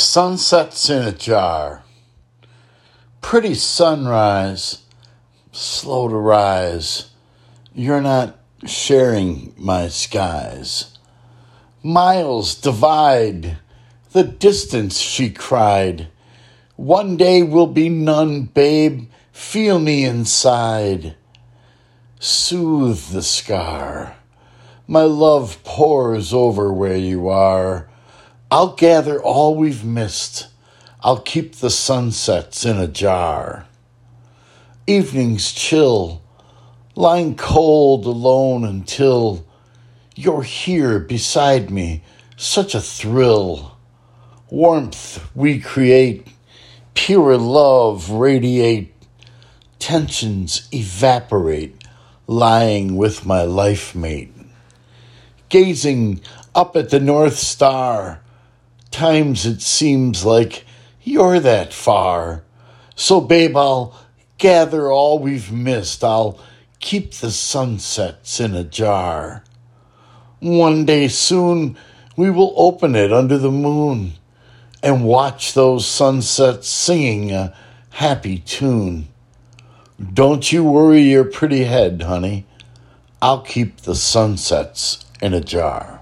Sunsets in a jar. Pretty sunrise, slow to rise. You're not sharing my skies. Miles divide the distance, she cried. One day will be none, babe. Feel me inside. Soothe the scar. My love pours over where you are. I'll gather all we've missed. I'll keep the sunsets in a jar. Evenings chill, lying cold alone until you're here beside me. Such a thrill. Warmth we create, pure love radiate, tensions evaporate, lying with my life mate. Gazing up at the North Star, Times it seems like you're that far. So, babe, I'll gather all we've missed. I'll keep the sunsets in a jar. One day soon we will open it under the moon and watch those sunsets singing a happy tune. Don't you worry your pretty head, honey. I'll keep the sunsets in a jar.